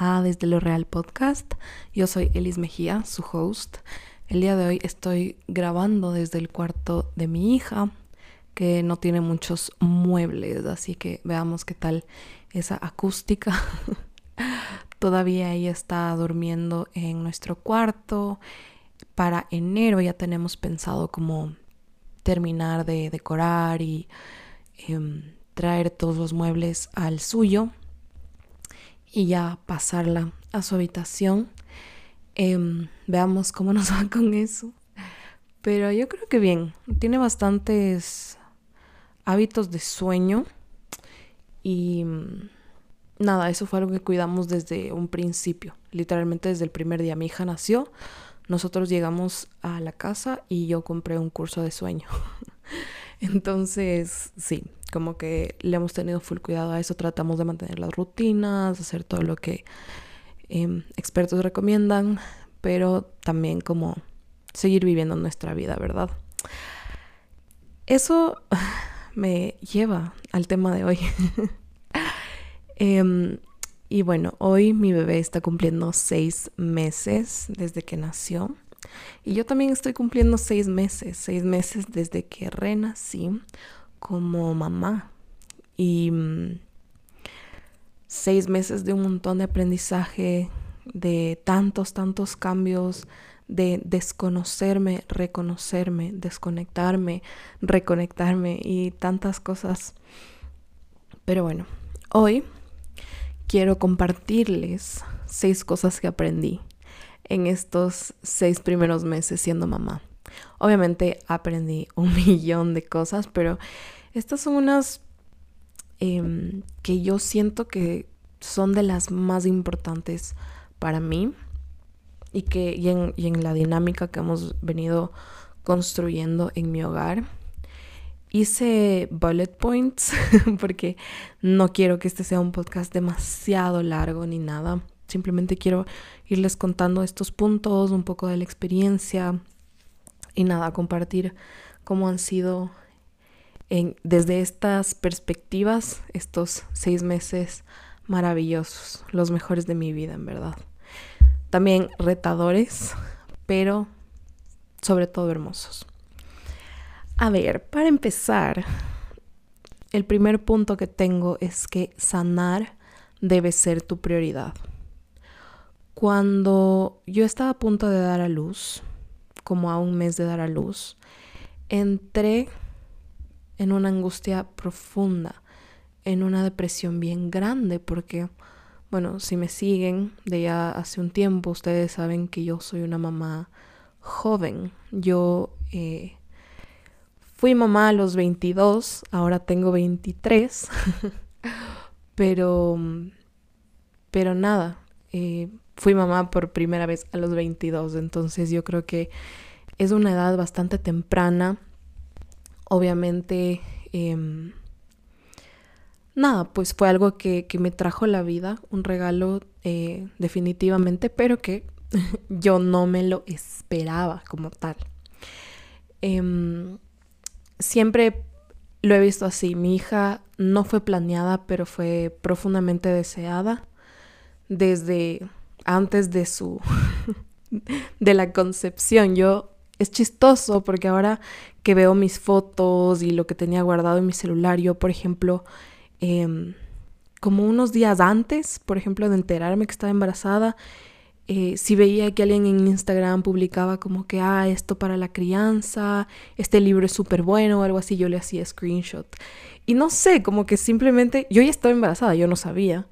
Desde lo Real Podcast. Yo soy Elis Mejía, su host. El día de hoy estoy grabando desde el cuarto de mi hija, que no tiene muchos muebles, así que veamos qué tal esa acústica. Todavía ella está durmiendo en nuestro cuarto. Para enero ya tenemos pensado como terminar de decorar y em, traer todos los muebles al suyo y ya pasarla a su habitación. Em, veamos cómo nos va con eso. Pero yo creo que bien, tiene bastantes hábitos de sueño y mm, nada, eso fue algo que cuidamos desde un principio, literalmente desde el primer día. Mi hija nació, nosotros llegamos a la casa y yo compré un curso de sueño. Entonces, sí, como que le hemos tenido full cuidado a eso, tratamos de mantener las rutinas, hacer todo lo que em, expertos recomiendan, pero también como seguir viviendo nuestra vida, ¿verdad? Eso me lleva al tema de hoy. Em, y bueno, hoy mi bebé está cumpliendo seis meses desde que nació. Y yo también estoy cumpliendo seis meses, seis meses desde que renací como mamá. Y mm, seis meses de un montón de aprendizaje, de tantos, tantos cambios, de desconocerme, reconocerme, desconectarme, reconectarme y tantas cosas. Pero bueno, hoy quiero compartirles seis cosas que aprendí en estos seis primeros meses siendo mamá. Obviamente aprendí un millón de cosas, pero estas son unas em, que yo siento que son de las más importantes para mí y que y en la dinámica que hemos venido construyendo en mi hogar hice bullet points porque no quiero que este sea un podcast demasiado largo ni nada. Simplemente quiero irles contando estos puntos, un poco de la experiencia y nada, compartir cómo han sido en, desde estas perspectivas estos seis meses maravillosos, los mejores de mi vida en verdad. También retadores, pero sobre todo hermosos. A ver, para empezar, el primer punto que tengo es que sanar debe ser tu prioridad. Cuando yo estaba a punto de dar a luz, como a un mes de dar a luz, entré en una angustia profunda, en una depresión bien grande, porque, bueno, si me siguen de ya hace un tiempo, ustedes saben que yo soy una mamá joven. Yo eh, Fui mamá a los 22, ahora tengo 23, pero, pero nada, eh, fui mamá por primera vez a los 22, entonces yo creo que es una edad bastante temprana. Obviamente, em, nada, pues fue algo que, me trajo la vida, un regalo eh, definitivamente, pero que yo no me lo esperaba como tal. Em, siempre lo he visto así. Mi hija no fue planeada, pero fue profundamente deseada desde antes de su de la concepción. Yo es chistoso porque ahora que veo mis fotos y lo que tenía guardado en mi celular, yo, por ejemplo, em, como unos días antes, por ejemplo, de enterarme que estaba embarazada, eh, si veía que alguien en Instagram publicaba como que, ah, esto para la crianza, este libro es súper bueno o algo así, yo le hacía screenshot. Y no sé, como que simplemente, yo ya estaba embarazada, yo no sabía,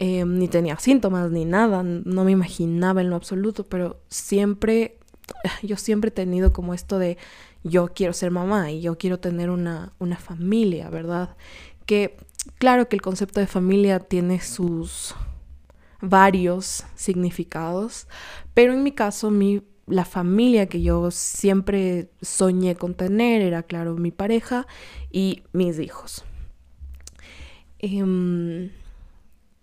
em, ni tenía síntomas ni nada, no me imaginaba en lo absoluto, pero siempre, yo siempre he tenido como esto de, yo quiero ser mamá y yo quiero tener una, una familia, ¿verdad? Que claro que el concepto de familia tiene sus varios significados, pero en mi caso mi, la familia que yo siempre soñé con tener era, claro, mi pareja y mis hijos. Em,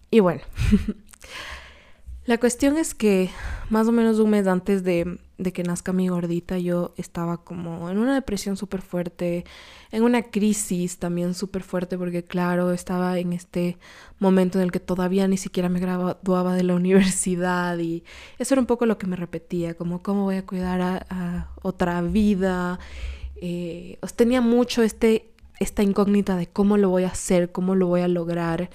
y bueno, la cuestión es que más o menos un mes antes de, de que nazca mi gordita, yo estaba como en una depresión súper fuerte, en una crisis también súper fuerte, porque claro, estaba en este momento en el que todavía ni siquiera me graduaba de la universidad y eso era un poco lo que me repetía, como cómo voy a cuidar a, otra vida. Eh, tenía mucho este, esta incógnita de cómo lo voy a hacer, cómo lo voy a lograr.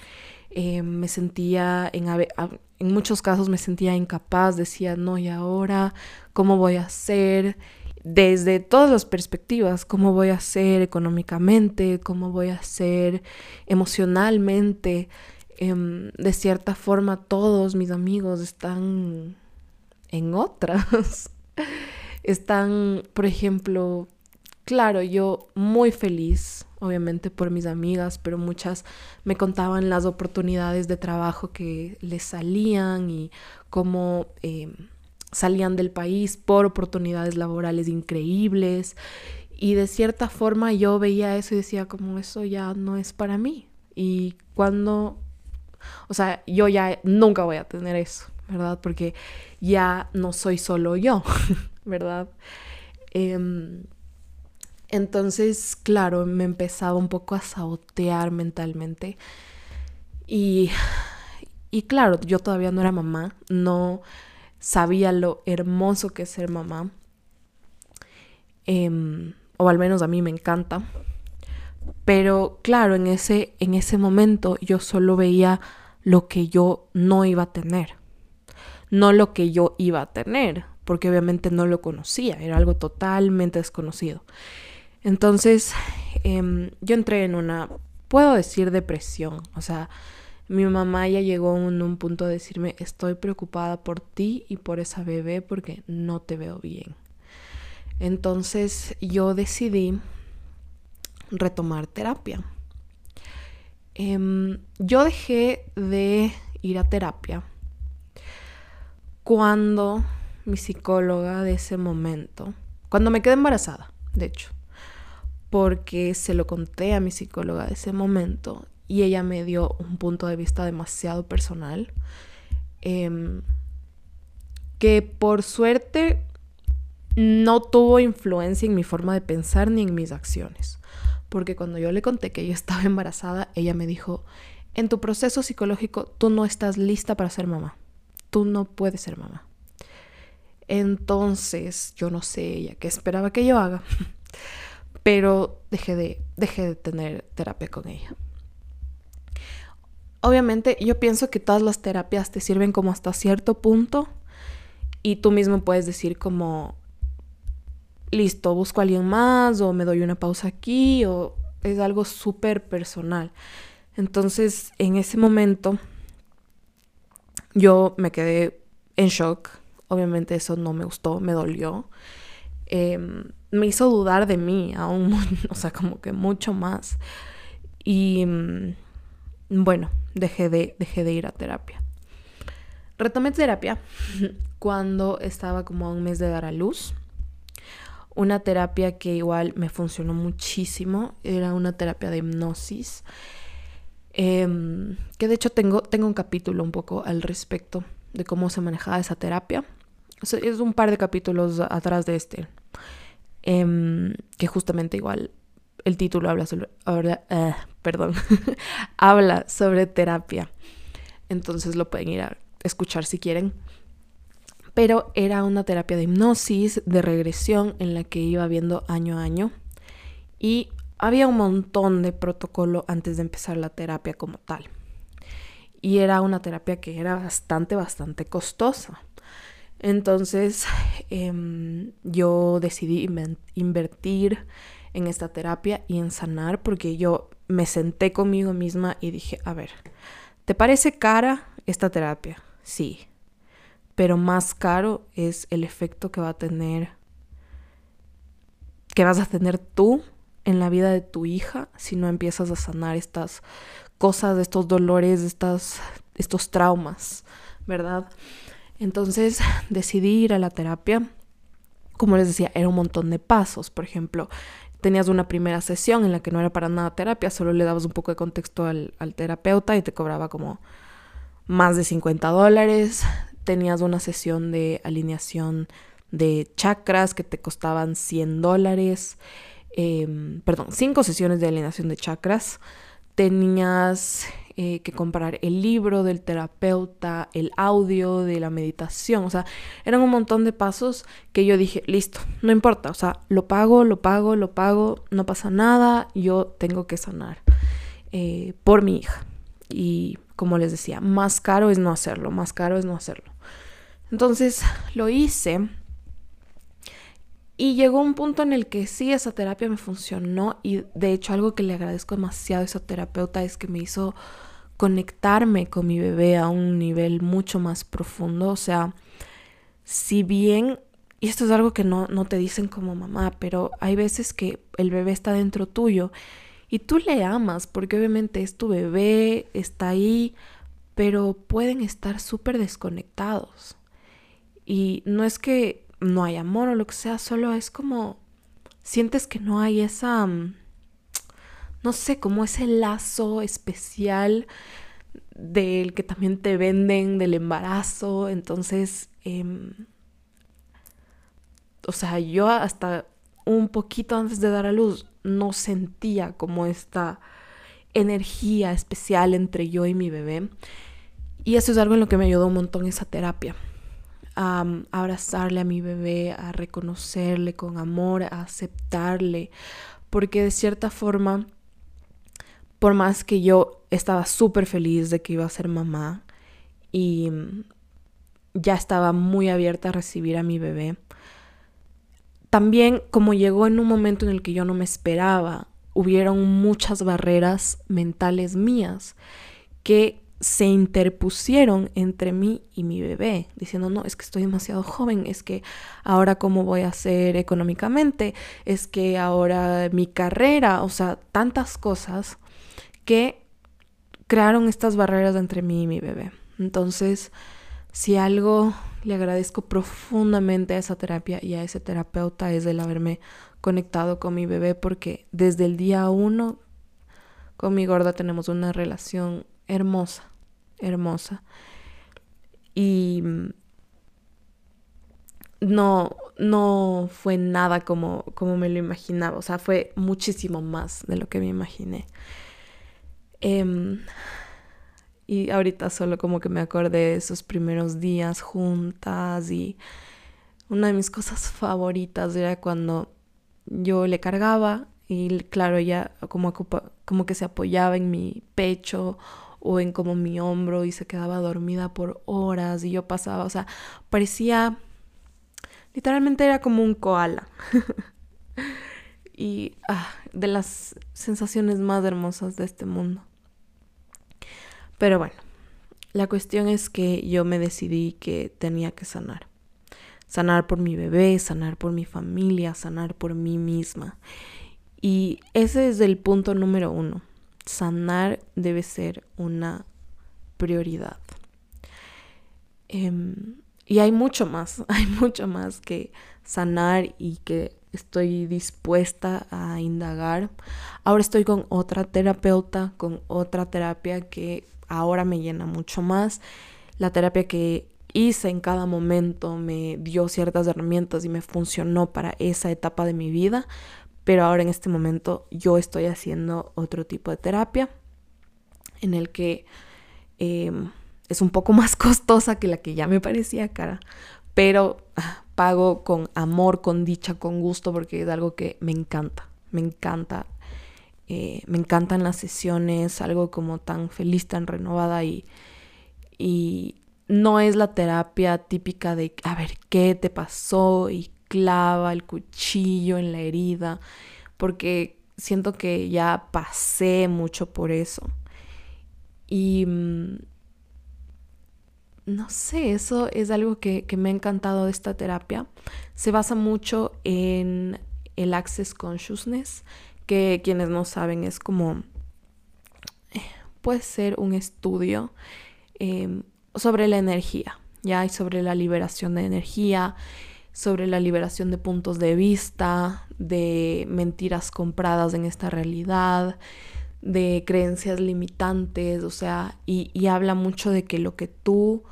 Eh, me sentía, en, muchos casos me sentía incapaz, decía, no, ¿y ahora cómo voy a hacer? Desde todas las perspectivas, cómo voy a hacer económicamente, cómo voy a hacer emocionalmente. Em, de cierta forma, todos mis amigos están en otras. están, por ejemplo, claro, yo muy feliz obviamente por mis amigas, pero muchas me contaban las oportunidades de trabajo que les salían y cómo em, salían del país por oportunidades laborales increíbles. Y de cierta forma yo veía eso y decía como eso ya no es para mí. Y cuando, o sea, yo ya nunca voy a tener eso, ¿verdad? Porque ya no soy solo yo, ¿verdad? Em, entonces, claro, me empezaba un poco a sabotear mentalmente. Y, y claro, yo todavía no era mamá, no sabía lo hermoso que es ser mamá. Em, o al menos a mí me encanta. Pero claro, en ese, en ese momento yo solo veía lo que yo no iba a tener. No lo que yo iba a tener, porque obviamente no lo conocía, era algo totalmente desconocido. Entonces, em, yo entré en una, puedo decir, depresión. O sea, mi mamá ya llegó en un punto de decirme, estoy preocupada por ti y por esa bebé porque no te veo bien. Entonces, yo decidí retomar terapia. Em, yo dejé de ir a terapia cuando mi psicóloga de ese momento, cuando me quedé embarazada, de hecho, porque se lo conté a mi psicóloga de ese momento y ella me dio un punto de vista demasiado personal, em, que por suerte no tuvo influencia en mi forma de pensar ni en mis acciones. Porque cuando yo le conté que yo estaba embarazada, ella me dijo, en tu proceso psicológico tú no estás lista para ser mamá. Tú no puedes ser mamá. Entonces, yo no sé ella qué esperaba que yo haga. pero dejé de, dejé de tener terapia con ella. Obviamente yo pienso que todas las terapias te sirven como hasta cierto punto y tú mismo puedes decir como, listo, busco a alguien más o me doy una pausa aquí o es algo súper personal. Entonces en ese momento yo me quedé en shock. Obviamente eso no me gustó, me dolió. Em, me hizo dudar de mí aún, o sea, como que mucho más. Y mm, bueno, dejé de, dejé de ir a terapia. Retomé terapia cuando estaba como a un mes de dar a luz. Una terapia que igual me funcionó muchísimo. Era una terapia de hipnosis. Em, que de hecho tengo, tengo un capítulo un poco al respecto de cómo se manejaba esa terapia. es un par de capítulos atrás de este. Em, que justamente igual el título habla sobre, eh, perdón, habla sobre terapia. Entonces lo pueden ir a escuchar si quieren. Pero era una terapia de hipnosis, de regresión, en la que iba viendo año a año. Y había un montón de protocolo antes de empezar la terapia como tal. Y era una terapia que era bastante, bastante costosa. Entonces em, yo decidí invertir en esta terapia y en sanar porque yo me senté conmigo misma y dije, a ver, ¿te parece cara esta terapia? Sí, pero más caro es el efecto que va a tener, que vas a tener tú en la vida de tu hija si no empiezas a sanar estas cosas, estos dolores, estas, estos traumas, ¿verdad? Entonces decidí ir a la terapia. Como les decía, era un montón de pasos. Por ejemplo, tenías una primera sesión en la que no era para nada terapia, solo le dabas un poco de contexto al, terapeuta y te cobraba como más de 50 dólares. Tenías una sesión de alineación de chakras que te costaban 100 dólares, em, perdón, 5 sesiones de alineación de chakras. Tenías eh, que comprar el libro del terapeuta, el audio de la meditación, o sea, eran un montón de pasos que yo dije, listo, no importa, o sea, lo pago, lo pago, lo pago, no pasa nada, yo tengo que sanar eh, por mi hija. Y como les decía, más caro es no hacerlo, más caro es no hacerlo. Entonces lo hice y llegó un punto en el que sí, esa terapia me funcionó y de hecho algo que le agradezco demasiado a esa terapeuta es que me hizo conectarme con mi bebé a un nivel mucho más profundo. O sea, si bien, y esto es algo que no, no te dicen como mamá, pero hay veces que el bebé está dentro tuyo y tú le amas porque obviamente es tu bebé, está ahí, pero pueden estar súper desconectados. Y no es que no hay amor o lo que sea, solo es como sientes que no hay esa, mm, no sé, como ese lazo especial del que también te venden del embarazo. Entonces, em, o sea, yo hasta un poquito antes de dar a luz no sentía como esta energía especial entre yo y mi bebé. Y eso es algo en lo que me ayudó un montón esa terapia. A, abrazarle a mi bebé, a reconocerle con amor, a aceptarle. Porque de cierta forma, por más que yo estaba súper feliz de que iba a ser mamá y ya estaba muy abierta a recibir a mi bebé, también como llegó en un momento en el que yo no me esperaba, hubieron muchas barreras mentales mías que se interpusieron entre mí y mi bebé, diciendo, no, es que estoy demasiado joven, es que ahora cómo voy a hacer económicamente, es que ahora mi carrera, o sea, tantas cosas que crearon estas barreras entre mí y mi bebé. Entonces, si algo le agradezco profundamente a esa terapia y a ese terapeuta es el haberme conectado con mi bebé porque desde el día uno con mi gorda tenemos una relación hermosa, hermosa. Y no, no fue nada como, como me lo imaginaba, o sea, fue muchísimo más de lo que me imaginé. Em, y ahorita solo como que me acordé de esos primeros días juntas y una de mis cosas favoritas era cuando yo le cargaba y claro, ella como, como que se apoyaba en mi pecho o en como mi hombro y se quedaba dormida por horas y yo pasaba, o sea, parecía, literalmente era como un koala. y ah, de las sensaciones más hermosas de este mundo. Pero bueno, la cuestión es que yo me decidí que tenía que sanar. Sanar por mi bebé, sanar por mi familia, sanar por mí misma. Y ese es el punto número uno. Sanar debe ser una prioridad. Em, y hay mucho más, hay mucho más que sanar y que estoy dispuesta a indagar. Ahora estoy con otra terapeuta, con otra terapia que ahora me llena mucho más. La terapia que hice en cada momento me dio ciertas herramientas y me funcionó para esa etapa de mi vida, pero ahora en este momento yo estoy haciendo otro tipo de terapia en el que em, es un poco más costosa que la que ya me parecía cara, pero ah, pago con amor, con dicha, con gusto, porque es algo que me encanta, me encanta eh, me encantan las sesiones, algo como tan feliz, tan renovada y, y no es la terapia típica de a ver qué te pasó y clava el cuchillo en la herida, porque siento que ya pasé mucho por eso. Y mm, no sé, eso es algo que, que me ha encantado de esta terapia. Se basa mucho en el Access Consciousness, que quienes no saben es como, eh, puede ser un estudio em, sobre la energía, ¿ya? Y sobre la liberación de energía, sobre la liberación de puntos de vista, de mentiras compradas en esta realidad, de creencias limitantes, o sea, y, y habla mucho de que lo que tú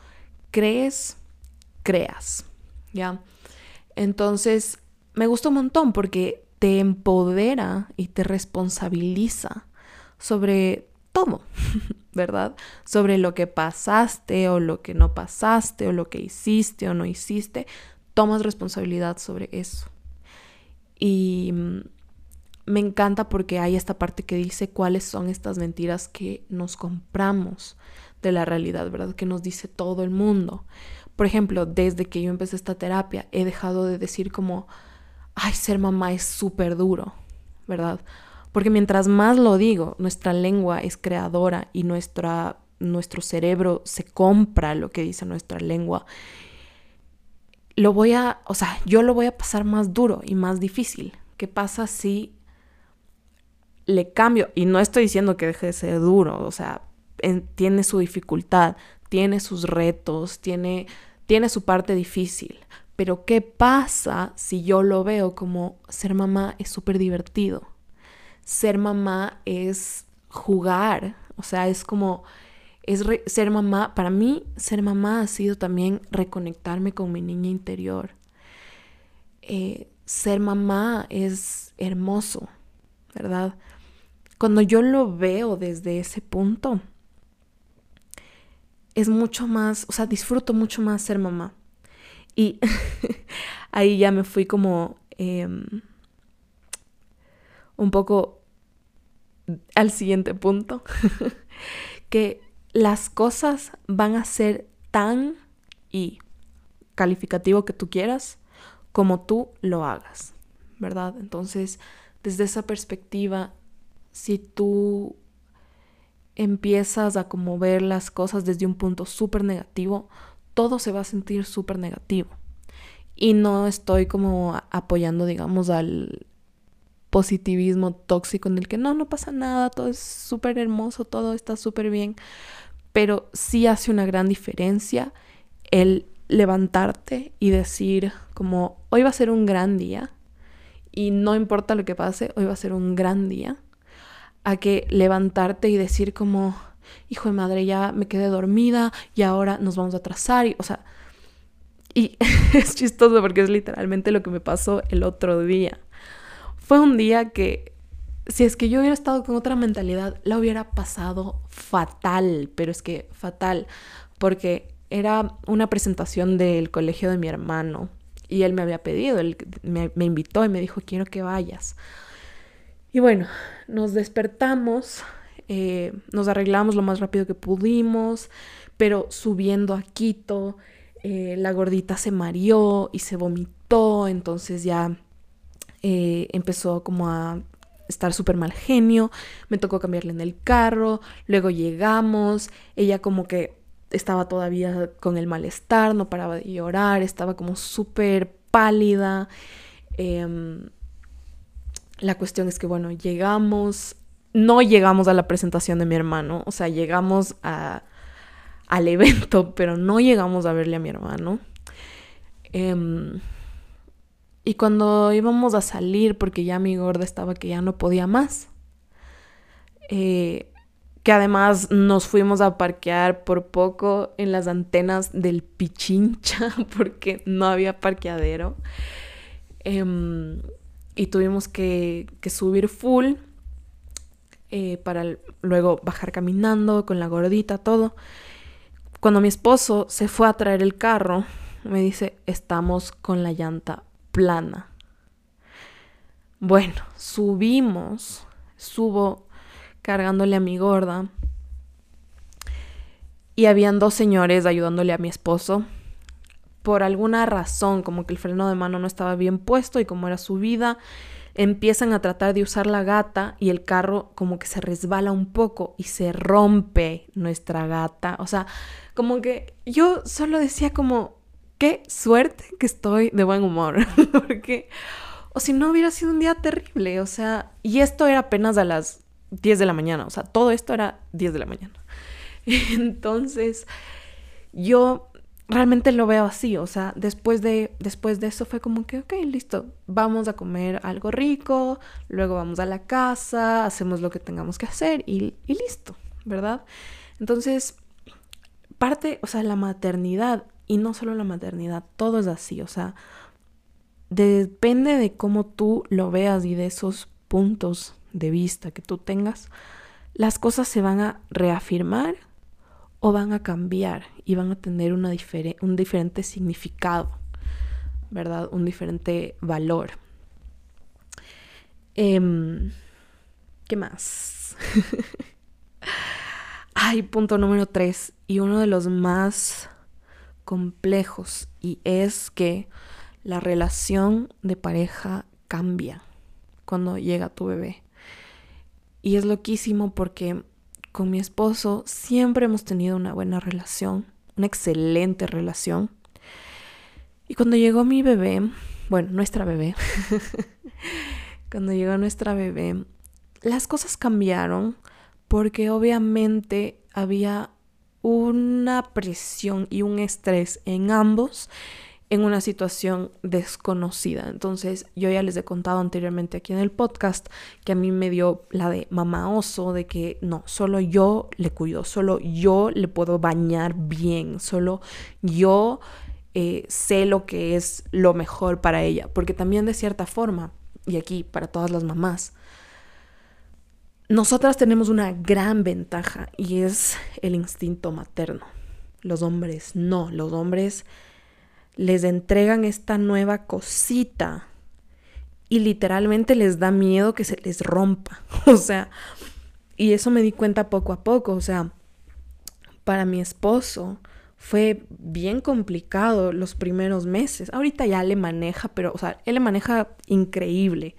crees, creas, ¿ya? Entonces, me gusta un montón porque te empodera y te responsabiliza sobre todo, ¿verdad? Sobre lo que pasaste o lo que no pasaste o lo que hiciste o no hiciste, tomas responsabilidad sobre eso. Y mm, me encanta porque hay esta parte que dice cuáles son estas mentiras que nos compramos de la realidad, ¿verdad? Que nos dice todo el mundo. Por ejemplo, desde que yo empecé esta terapia, he dejado de decir como, ay, ser mamá es súper duro, ¿verdad? Porque mientras más lo digo, nuestra lengua es creadora y nuestra, nuestro cerebro se compra lo que dice nuestra lengua. Lo voy a, o sea, yo lo voy a pasar más duro y más difícil. ¿Qué pasa si le cambio? Y no estoy diciendo que deje de ser duro, o sea, tiene su dificultad, tiene sus retos, tiene, tiene su parte difícil. Pero ¿qué pasa si yo lo veo como ser mamá es súper divertido? Ser mamá es jugar, o sea, es como, es ser mamá, para mí ser mamá ha sido también reconectarme con mi niña interior. Eh, ser mamá es hermoso, ¿verdad? Cuando yo lo veo desde ese punto, es mucho más, o sea, disfruto mucho más ser mamá. Y ahí ya me fui como em, un poco al siguiente punto, que las cosas van a ser tan y calificativo que tú quieras como tú lo hagas, ¿verdad? Entonces, desde esa perspectiva, si tú empiezas a como ver las cosas desde un punto súper negativo, todo se va a sentir súper negativo. Y no estoy como apoyando, digamos, al positivismo tóxico en el que no, no pasa nada, todo es súper hermoso, todo está súper bien. Pero sí hace una gran diferencia el levantarte y decir como hoy va a ser un gran día y no importa lo que pase, hoy va a ser un gran día a que levantarte y decir como, hijo de madre, ya me quedé dormida y ahora nos vamos a atrasar. Y, o sea, y es chistoso porque es literalmente lo que me pasó el otro día. Fue un día que, si es que yo hubiera estado con otra mentalidad, la hubiera pasado fatal, pero es que fatal, porque era una presentación del colegio de mi hermano y él me había pedido, él me, invitó y me dijo, quiero que vayas. Y bueno, nos despertamos, eh, nos arreglamos lo más rápido que pudimos, pero subiendo a Quito, eh, la gordita se mareó y se vomitó, entonces ya eh, empezó como a estar súper mal genio, me tocó cambiarle en el carro, luego llegamos, ella como que estaba todavía con el malestar, no paraba de llorar, estaba como súper pálida. Em, la cuestión es que, bueno, llegamos, no llegamos a la presentación de mi hermano, o sea, llegamos a, al evento, pero no llegamos a verle a mi hermano. Em, y cuando íbamos a salir, porque ya mi gorda estaba que ya no podía más, eh, que además nos fuimos a parquear por poco en las antenas del Pichincha, porque no había parqueadero. Em, y tuvimos que, subir full eh, para luego bajar caminando con la gordita, todo. Cuando mi esposo se fue a traer el carro, me dice, estamos con la llanta plana. Bueno, subimos, subo cargándole a mi gorda. Y habían dos señores ayudándole a mi esposo por alguna razón, como que el freno de mano no estaba bien puesto y como era subida, empiezan a tratar de usar la gata y el carro como que se resbala un poco y se rompe nuestra gata. O sea, como que yo solo decía como, qué suerte que estoy de buen humor, porque, o si no hubiera sido un día terrible, o sea, y esto era apenas a las 10 de la mañana, o sea, todo esto era 10 de la mañana. Entonces, yo realmente lo veo así, o sea, después de, después de eso fue como que, ok, listo, vamos a comer algo rico, luego vamos a la casa, hacemos lo que tengamos que hacer y, y listo, ¿verdad? Entonces, parte, o sea, la maternidad, y no solo la maternidad, todo es así, o sea, depende de cómo tú lo veas y de esos puntos de vista que tú tengas, las cosas se van a reafirmar o van a cambiar y van a tener una un diferente significado, ¿verdad? Un diferente valor. Em, ¿Qué más? Ay, punto número tres y uno de los más complejos y es que la relación de pareja cambia cuando llega tu bebé. Y es loquísimo porque con mi esposo siempre hemos tenido una buena relación, una excelente relación. Y cuando llegó mi bebé, bueno, nuestra bebé, cuando llegó nuestra bebé, las cosas cambiaron porque obviamente había una presión y un estrés en ambos en una situación desconocida. Entonces, yo ya les he contado anteriormente aquí en el podcast que a mí me dio la de mamá oso, de que no, solo yo le cuido, solo yo le puedo bañar bien, solo yo eh, sé lo que es lo mejor para ella, porque también de cierta forma, y aquí para todas las mamás, nosotras tenemos una gran ventaja y es el instinto materno. Los hombres no, los hombres les entregan esta nueva cosita y literalmente les da miedo que se les rompa. O sea, y eso me di cuenta poco a poco. O sea, para mi esposo fue bien complicado los primeros meses. Ahorita ya le maneja, pero, o sea, él le maneja increíble.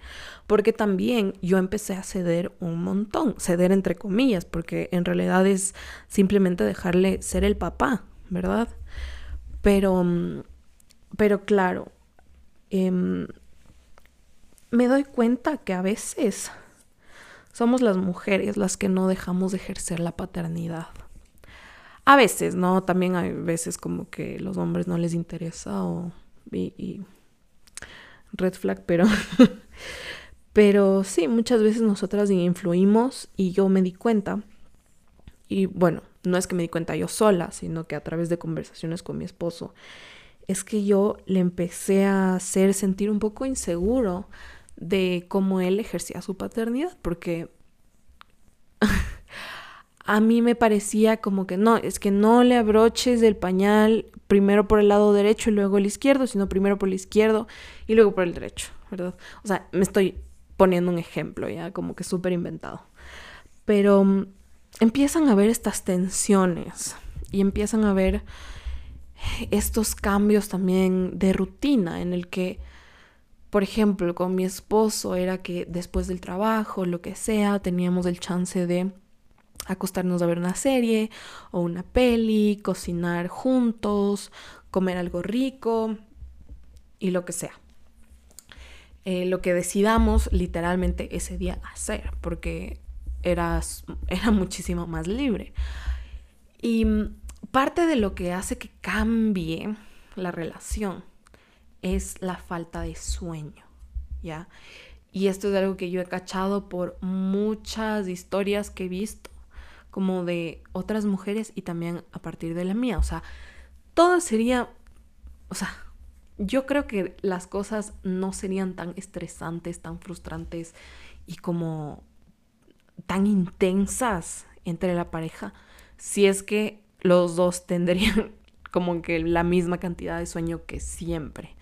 Porque también yo empecé a ceder un montón. Ceder entre comillas, porque en realidad es simplemente dejarle ser el papá, ¿verdad? Pero mm, pero claro, em, me doy cuenta que a veces somos las mujeres las que no dejamos de ejercer la paternidad. A veces, ¿no? También hay veces como que los hombres no les interesa o... Y, red flag, pero... pero sí, muchas veces nosotras influimos y yo me di cuenta. Y bueno, no es que me di cuenta yo sola, sino que a través de conversaciones con mi esposo es que yo le empecé a hacer sentir un poco inseguro de cómo él ejercía su paternidad, porque a mí me parecía como que no, es que no le abroches el pañal primero por el lado derecho y luego el izquierdo, sino primero por el izquierdo y luego por el derecho, ¿verdad? O sea, me estoy poniendo un ejemplo ya, como que súper inventado. Pero mm, empiezan a ver estas tensiones y empiezan a ver estos cambios también de rutina en el que, por ejemplo, con mi esposo era que después del trabajo, lo que sea, teníamos el chance de acostarnos a ver una serie o una peli, cocinar juntos, comer algo rico y lo que sea. Eh, lo que decidamos literalmente ese día hacer, porque era, era muchísimo más libre. Y parte de lo que hace que cambie la relación es la falta de sueño, ¿ya? Y esto es algo que yo he cachado por muchas historias que he visto, como de otras mujeres y también a partir de la mía. O sea, todo sería, o sea, yo creo que las cosas no serían tan estresantes, tan frustrantes y como tan intensas entre la pareja si es que los dos tendrían como que la misma cantidad de sueño que siempre.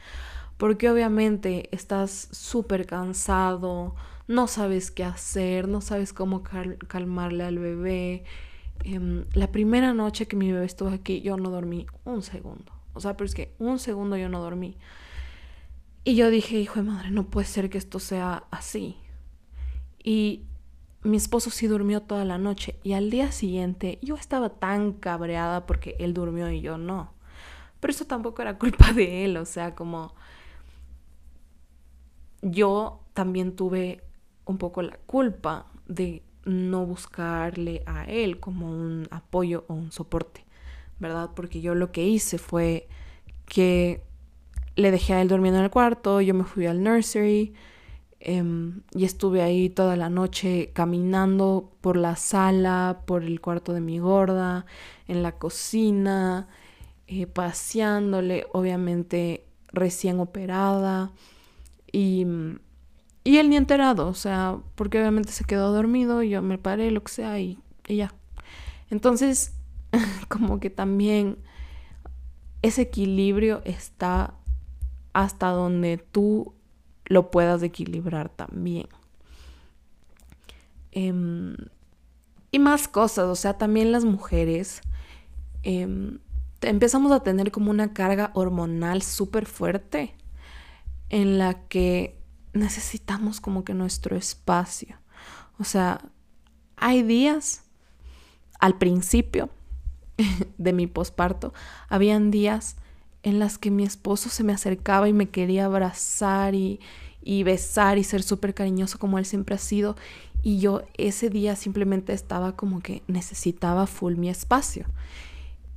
Porque obviamente estás súper cansado, no sabes qué hacer, no sabes cómo calmarle al bebé. Em, la primera noche que mi bebé estuvo aquí, yo no dormí un segundo. O sea, pero es que un segundo yo no dormí. Y yo dije, hijo de madre, no puede ser que esto sea así. Y mi esposo sí durmió toda la noche y al día siguiente yo estaba tan cabreada porque él durmió y yo no. Pero eso tampoco era culpa de él, o sea, como yo también tuve un poco la culpa de no buscarle a él como un apoyo o un soporte, ¿verdad? Porque yo lo que hice fue que le dejé a él durmiendo en el cuarto, yo me fui al nursery, Em, y estuve ahí toda la noche caminando por la sala, por el cuarto de mi gorda, en la cocina, eh, paseándole, obviamente recién operada. Y, y él ni enterado, o sea, porque obviamente se quedó dormido, yo me paré, lo que sea, y, y ya. Entonces, como que también ese equilibrio está hasta donde tú lo puedas equilibrar también. Em, y más cosas, o sea, también las mujeres em, empezamos a tener como una carga hormonal súper fuerte en la que necesitamos como que nuestro espacio. O sea, hay días al principio de mi posparto, habían días en las que mi esposo se me acercaba y me quería abrazar y, y besar y ser súper cariñoso como él siempre ha sido. Y yo ese día simplemente estaba como que necesitaba full mi espacio.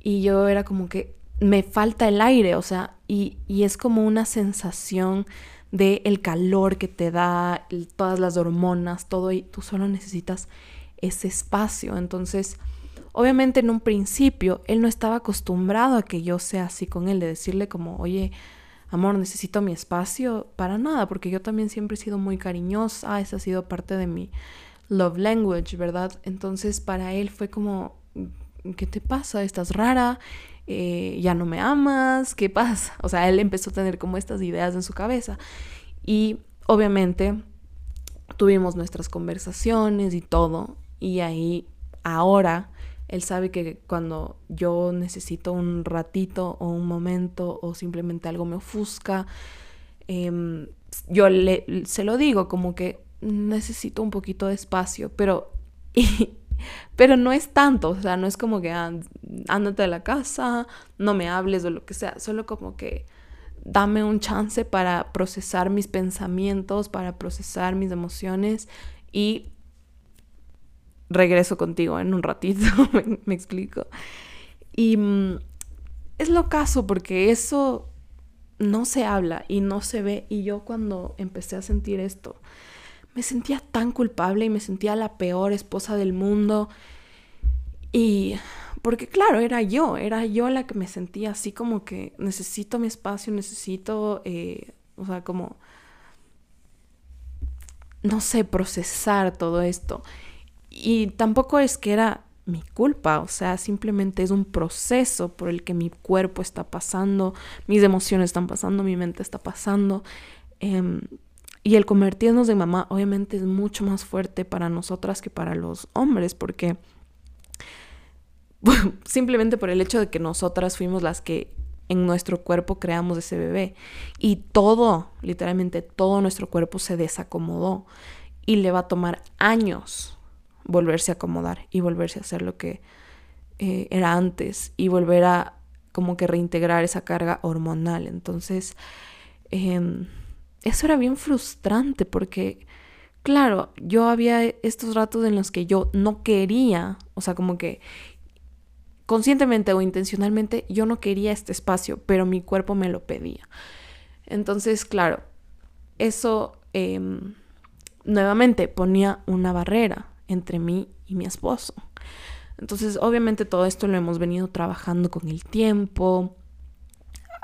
Y yo era como que me falta el aire, o sea, y, y es como una sensación de el calor que te da, todas las hormonas, todo, y tú solo necesitas ese espacio. Entonces, obviamente en un principio, él no estaba acostumbrado a que yo sea así con él, de decirle como, oye, amor, necesito mi espacio, para nada, porque yo también siempre he sido muy cariñosa, esa ha sido parte de mi love language, ¿verdad? Entonces para él fue como, ¿qué te pasa? ¿Estás rara? Eh, ¿Ya no me amas? ¿Qué pasa? O sea, él empezó a tener como estas ideas en su cabeza. Y obviamente tuvimos nuestras conversaciones y todo. Y ahí, ahora, él sabe que cuando yo necesito un ratito o un momento o simplemente algo me ofusca, em, yo le, se lo digo como que necesito un poquito de espacio, pero, pero no es tanto, o sea, no es como que ándate de la casa, no me hables o lo que sea, solo como que dame un chance para procesar mis pensamientos, para procesar mis emociones y regreso contigo en un ratito, me, explico. Y mm, es lo caso porque eso no se habla y no se ve. Y yo cuando empecé a sentir esto, me sentía tan culpable y me sentía la peor esposa del mundo. Y porque claro, era yo, era yo la que me sentía así como que necesito mi espacio, necesito, eh, o sea, como, no sé, procesar todo esto. Y tampoco es que era mi culpa, o sea, simplemente es un proceso por el que mi cuerpo está pasando, mis emociones están pasando, mi mente está pasando. Em, y el convertirnos de mamá obviamente es mucho más fuerte para nosotras que para los hombres, porque simplemente por el hecho de que nosotras fuimos las que en nuestro cuerpo creamos ese bebé y todo, literalmente todo nuestro cuerpo se desacomodó y le va a tomar años volverse a acomodar y volverse a hacer lo que eh, era antes y volver a como que reintegrar esa carga hormonal. Entonces, em, eso era bien frustrante porque, claro, yo había estos ratos en los que yo no quería, o sea, como que conscientemente o intencionalmente, yo no quería este espacio, pero mi cuerpo me lo pedía. Entonces, claro, eso em, nuevamente ponía una barrera entre mí y mi esposo. Entonces, obviamente todo esto lo hemos venido trabajando con el tiempo.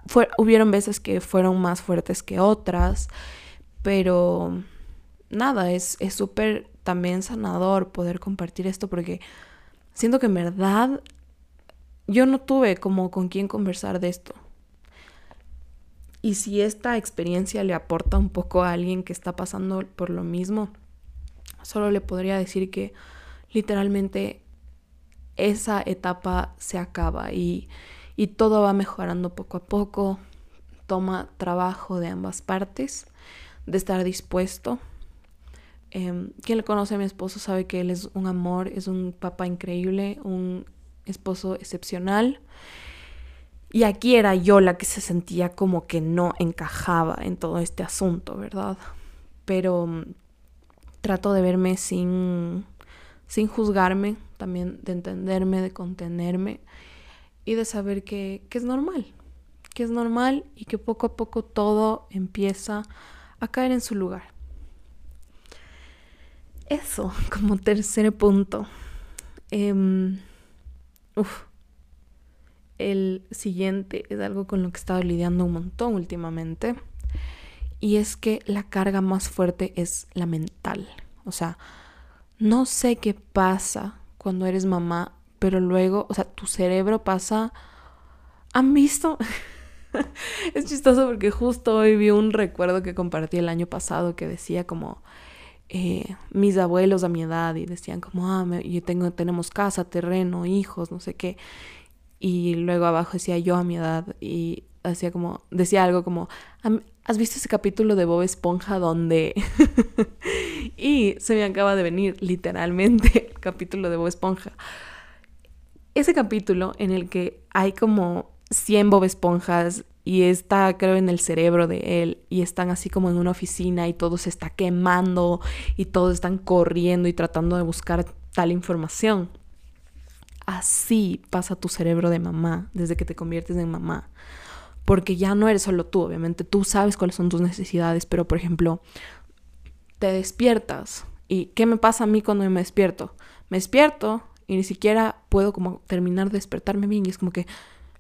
Fue, hubieron veces que fueron más fuertes que otras, pero nada, es súper también sanador poder compartir esto porque siento que en verdad yo no tuve como con quién conversar de esto. Y si esta experiencia le aporta un poco a alguien que está pasando por lo mismo, Solo le podría decir que literalmente esa etapa se acaba y, todo va mejorando poco a poco. Toma trabajo de ambas partes, de estar dispuesto. Em, quien le conoce a mi esposo sabe que él es un amor, es un papá increíble, un esposo excepcional. Y aquí era yo la que se sentía como que no encajaba en todo este asunto, ¿verdad? Pero trato de verme sin, sin juzgarme, también de entenderme, de contenerme y de saber que, que es normal, que es normal y que poco a poco todo empieza a caer en su lugar. Eso como tercer punto. Em, el siguiente es algo con lo que he estado lidiando un montón últimamente y es que la carga más fuerte es la mental. O sea, no sé qué pasa cuando eres mamá, pero luego, o sea, tu cerebro pasa... ¿Han visto? es chistoso porque justo hoy vi un recuerdo que compartí el año pasado que decía como eh, mis abuelos a mi edad y decían como, ah, yo tengo, tenemos casa, terreno, hijos, no sé qué. Y luego abajo decía yo a mi edad y hacía como, decía algo como, ¿has visto ese capítulo de Bob Esponja donde... y se me acaba de venir literalmente el capítulo de Bob Esponja. Ese capítulo en el que hay como 100 Bob Esponjas y está creo en el cerebro de él y están así como en una oficina y todo se está quemando y todos están corriendo y tratando de buscar tal información. Así pasa tu cerebro de mamá desde que te conviertes en mamá porque ya no eres solo tú, obviamente tú sabes cuáles son tus necesidades, pero por ejemplo, te despiertas y ¿qué me pasa a mí cuando me despierto? Me despierto y ni siquiera puedo como terminar de despertarme bien y es como que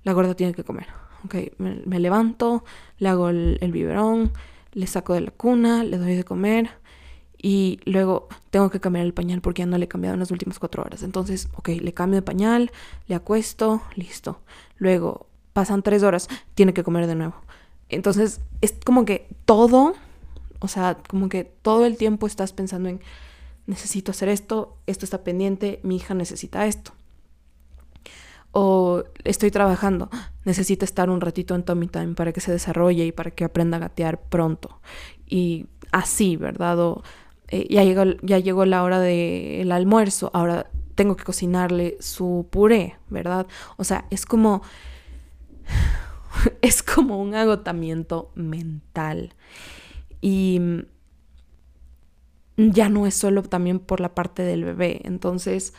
la gorda tiene que comer. Ok, me, levanto, le hago el, el biberón, le saco de la cuna, le doy de comer y luego tengo que cambiar el pañal porque ya no le he cambiado en las últimas cuatro horas. Entonces, ok, le cambio de pañal, le acuesto, listo. Luego pasan tres horas, tiene que comer de nuevo. Entonces, es como que todo, o sea, como que todo el tiempo estás pensando en, necesito hacer esto, esto está pendiente, mi hija necesita esto. O estoy trabajando, necesita estar un ratito en Tommy Time para que se desarrolle y para que aprenda a gatear pronto. Y así, ¿verdad? O eh, ya, llegó, ya llegó la hora del almuerzo, ahora tengo que cocinarle su puré, ¿verdad? O sea, es como es como un agotamiento mental. Y ya no es solo también por la parte del bebé. Entonces,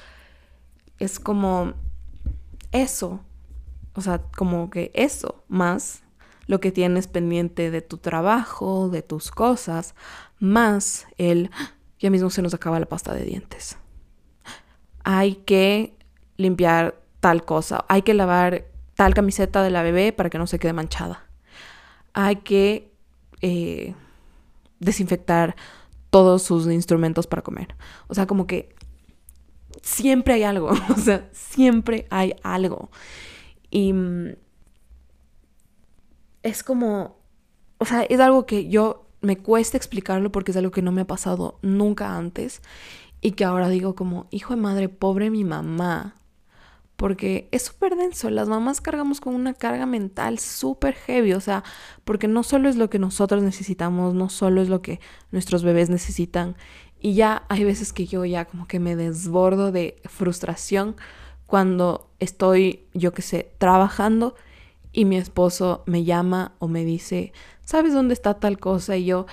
es como eso. O sea, como que eso, más lo que tienes pendiente de tu trabajo, de tus cosas, más el, ya mismo se nos acaba la pasta de dientes. Hay que limpiar tal cosa, hay que lavar tal camiseta de la bebé para que no se quede manchada. Hay que eh, desinfectar todos sus instrumentos para comer. O sea, como que siempre hay algo. O sea, siempre hay algo. Y mm, es como, o sea, es algo que yo me cuesta explicarlo porque es algo que no me ha pasado nunca antes y que ahora digo como, hijo de madre, pobre mi mamá, porque es súper denso. Las mamás cargamos con una carga mental súper heavy, o sea, porque no solo es lo que nosotros necesitamos, no solo es lo que nuestros bebés necesitan. Y ya hay veces que yo ya como que me desbordo de frustración cuando estoy, yo qué sé, trabajando y mi esposo me llama o me dice, ¿sabes dónde está tal cosa? Y yo,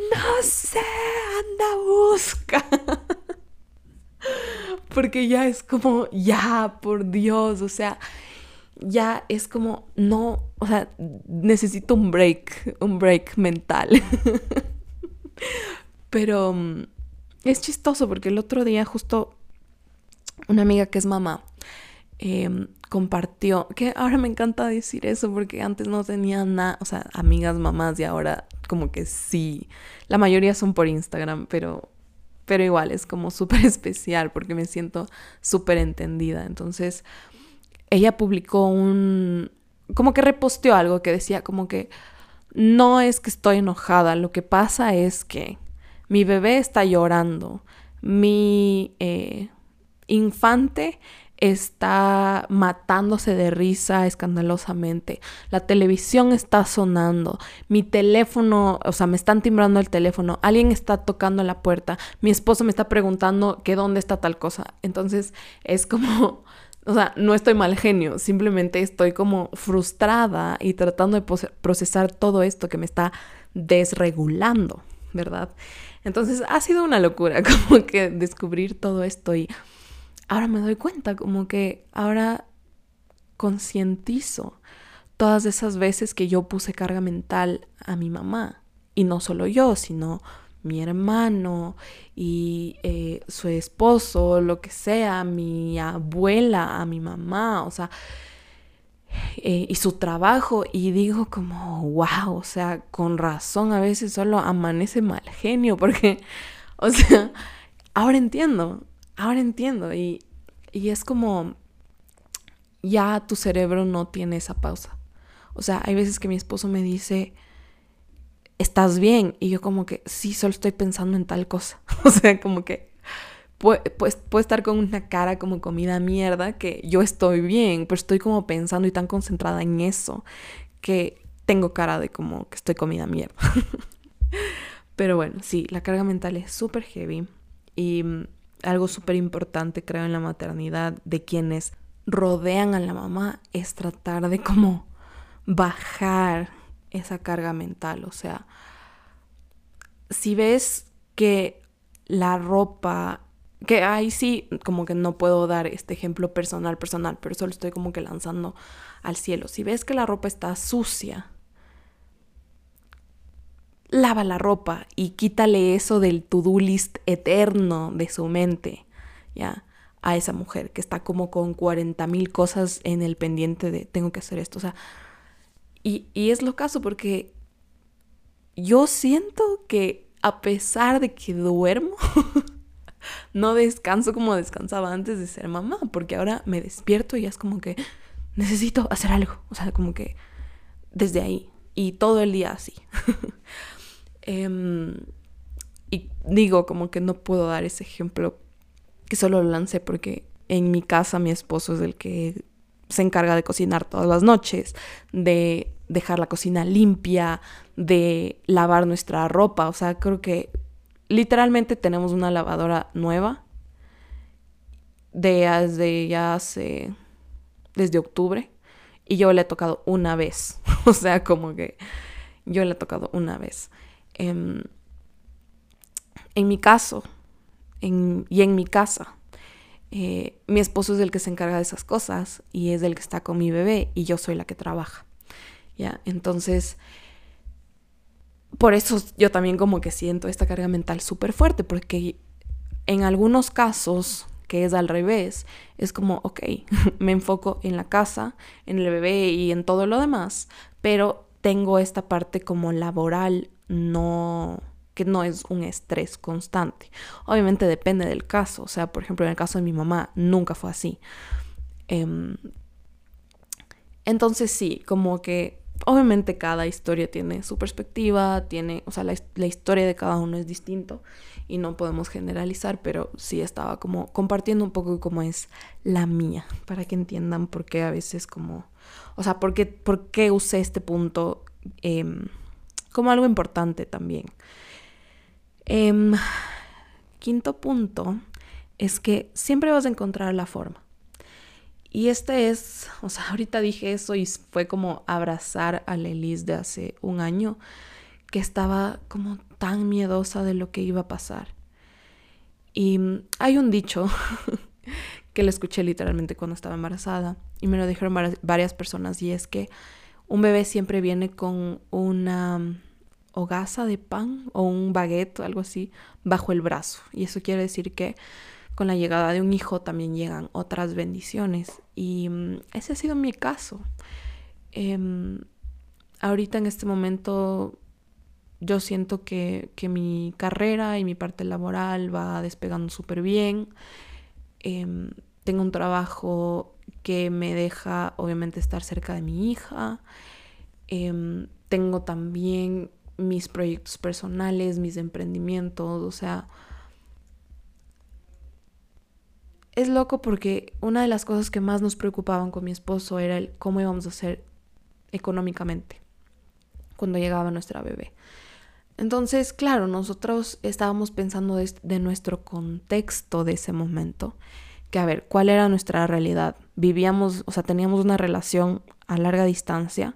no sé, anda, busca. porque ya es como, ya, por Dios, o sea, ya es como, no, o sea, necesito un break, un break mental. Pero mm, es chistoso porque el otro día justo una amiga que es mamá em, compartió, que ahora me encanta decir eso porque antes no tenía nada, o sea, amigas mamás y ahora como que sí, la mayoría son por Instagram, pero pero igual es como súper especial porque me siento súper entendida. Entonces, ella publicó un, como que reposteó algo que decía como que no es que estoy enojada, lo que pasa es que mi bebé está llorando, mi eh, infante está matándose de risa escandalosamente. La televisión está sonando. Mi teléfono, o sea, me están timbrando el teléfono. Alguien está tocando la puerta. Mi esposo me está preguntando que dónde está tal cosa. Entonces es como, o sea, no estoy mal genio. Simplemente estoy como frustrada y tratando de procesar todo esto que me está desregulando, ¿verdad? Entonces ha sido una locura como que descubrir todo esto y ahora me doy cuenta, como que ahora concientizo todas esas veces que yo puse carga mental a mi mamá. Y no solo yo, sino mi hermano y eh, su esposo, lo que sea, mi abuela, a mi mamá. O sea, eh, y su trabajo y digo como, wow, o sea, con razón a veces solo amanece mal genio porque, o sea, ahora entiendo, ahora entiendo y, y es como, ya tu cerebro no tiene esa pausa. O sea, hay veces que mi esposo me dice, ¿estás bien? Y yo como que, sí, solo estoy pensando en tal cosa. o sea, como que pues puede estar con una cara como comida mierda que yo estoy bien, pero estoy como pensando y tan concentrada en eso que tengo cara de como que estoy comida mierda. pero bueno, sí, la carga mental es súper heavy y mm, algo súper importante creo en la maternidad de quienes rodean a la mamá es tratar de como bajar esa carga mental, o sea, si ves que la ropa que ahí sí, como que no puedo dar este ejemplo personal, personal, pero solo estoy como que lanzando al cielo. Si ves que la ropa está sucia, lava la ropa y quítale eso del to-do list eterno de su mente, ¿ya? A esa mujer que está como con 40 mil cosas en el pendiente de tengo que hacer esto. O sea, y, y es lo caso porque yo siento que a pesar de que duermo, no descanso como descansaba antes de ser mamá, porque ahora me despierto y es como que necesito hacer algo, o sea, como que desde ahí y todo el día así. Em, y digo como que no puedo dar ese ejemplo que solo lo lancé porque en mi casa mi esposo es el que se encarga de cocinar todas las noches, de dejar la cocina limpia, de lavar nuestra ropa, o sea, creo que literalmente tenemos una lavadora nueva desde ya hace, desde octubre y yo le he tocado una vez, o sea, como que yo le he tocado una vez. Em, en mi caso, y en mi casa, eh, mi esposo es el que se encarga de esas cosas y es el que está con mi bebé y yo soy la que trabaja. ¿Ya? Entonces, por eso yo también como que siento esta carga mental súper fuerte, porque en algunos casos, que es al revés, es como, ok, me enfoco en la casa, en el bebé y en todo lo demás, pero tengo esta parte como laboral no que no es un estrés constante. Obviamente depende del caso, o sea, por ejemplo, en el caso de mi mamá nunca fue así. Em, entonces sí, como que obviamente cada historia tiene su perspectiva, tiene, o sea, la, historia de cada uno es distinto y no podemos generalizar, pero sí estaba como compartiendo un poco cómo es la mía, para que entiendan por qué a veces como, o sea, por qué, por qué usé este punto em, como algo importante también. Em, quinto punto es que siempre vas a encontrar la forma. Y este es, o sea, ahorita dije eso y fue como abrazar a la Elise de hace un año, que estaba como tan miedosa de lo que iba a pasar. Y hay un dicho que lo escuché literalmente cuando estaba embarazada y me lo dijeron varias personas y es que un bebé siempre viene con una hogaza de pan o un baguette algo así bajo el brazo. Y eso quiere decir que con la llegada de un hijo también llegan otras bendiciones. Y mm, ese ha sido mi caso. Em, ahorita en este momento yo siento que, mi carrera y mi parte laboral va despegando súper bien. Em, tengo un trabajo que me deja obviamente estar cerca de mi hija. Em, tengo también mis proyectos personales, mis emprendimientos, o sea, es loco porque una de las cosas que más nos preocupaban con mi esposo era el cómo íbamos a hacer económicamente cuando llegaba nuestra bebé. Entonces, claro, nosotros estábamos pensando de, nuestro contexto de ese momento, que a ver, ¿cuál era nuestra realidad? Vivíamos, o sea, teníamos una relación a larga distancia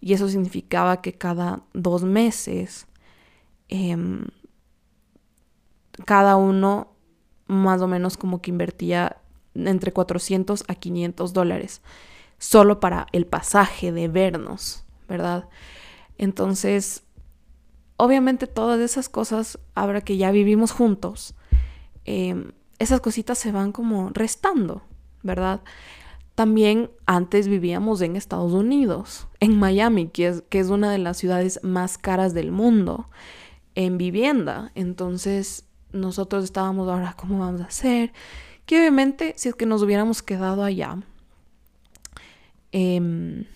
y eso significaba que cada dos meses em, cada uno más o menos como que invertía entre 400 a 500 dólares solo para el pasaje de vernos, ¿verdad? Entonces, obviamente todas esas cosas, ahora que ya vivimos juntos, em, esas cositas se van como restando, ¿verdad? también antes vivíamos en Estados Unidos, en Miami, que es, que es una de las ciudades más caras del mundo en vivienda. Entonces nosotros estábamos ahora, ¿cómo vamos a hacer? Que obviamente si es que nos hubiéramos quedado allá, em,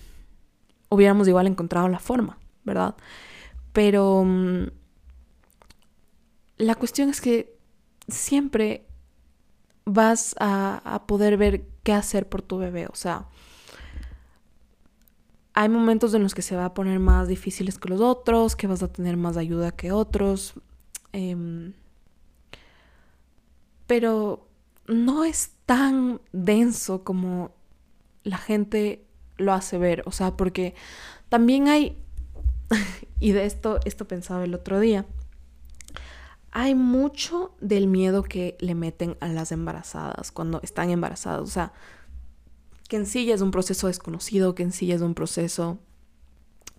hubiéramos igual encontrado la forma, ¿verdad? Pero mm, la cuestión es que siempre vas a, poder ver qué hacer por tu bebé. O sea, hay momentos en los que se va a poner más difíciles que los otros, que vas a tener más ayuda que otros. Em, pero no es tan denso como la gente lo hace ver. O sea, porque también hay, y de esto, esto pensaba el otro día, hay mucho del miedo que le meten a las embarazadas cuando están embarazadas. O sea, que en sí ya es un proceso desconocido, que en sí ya es un proceso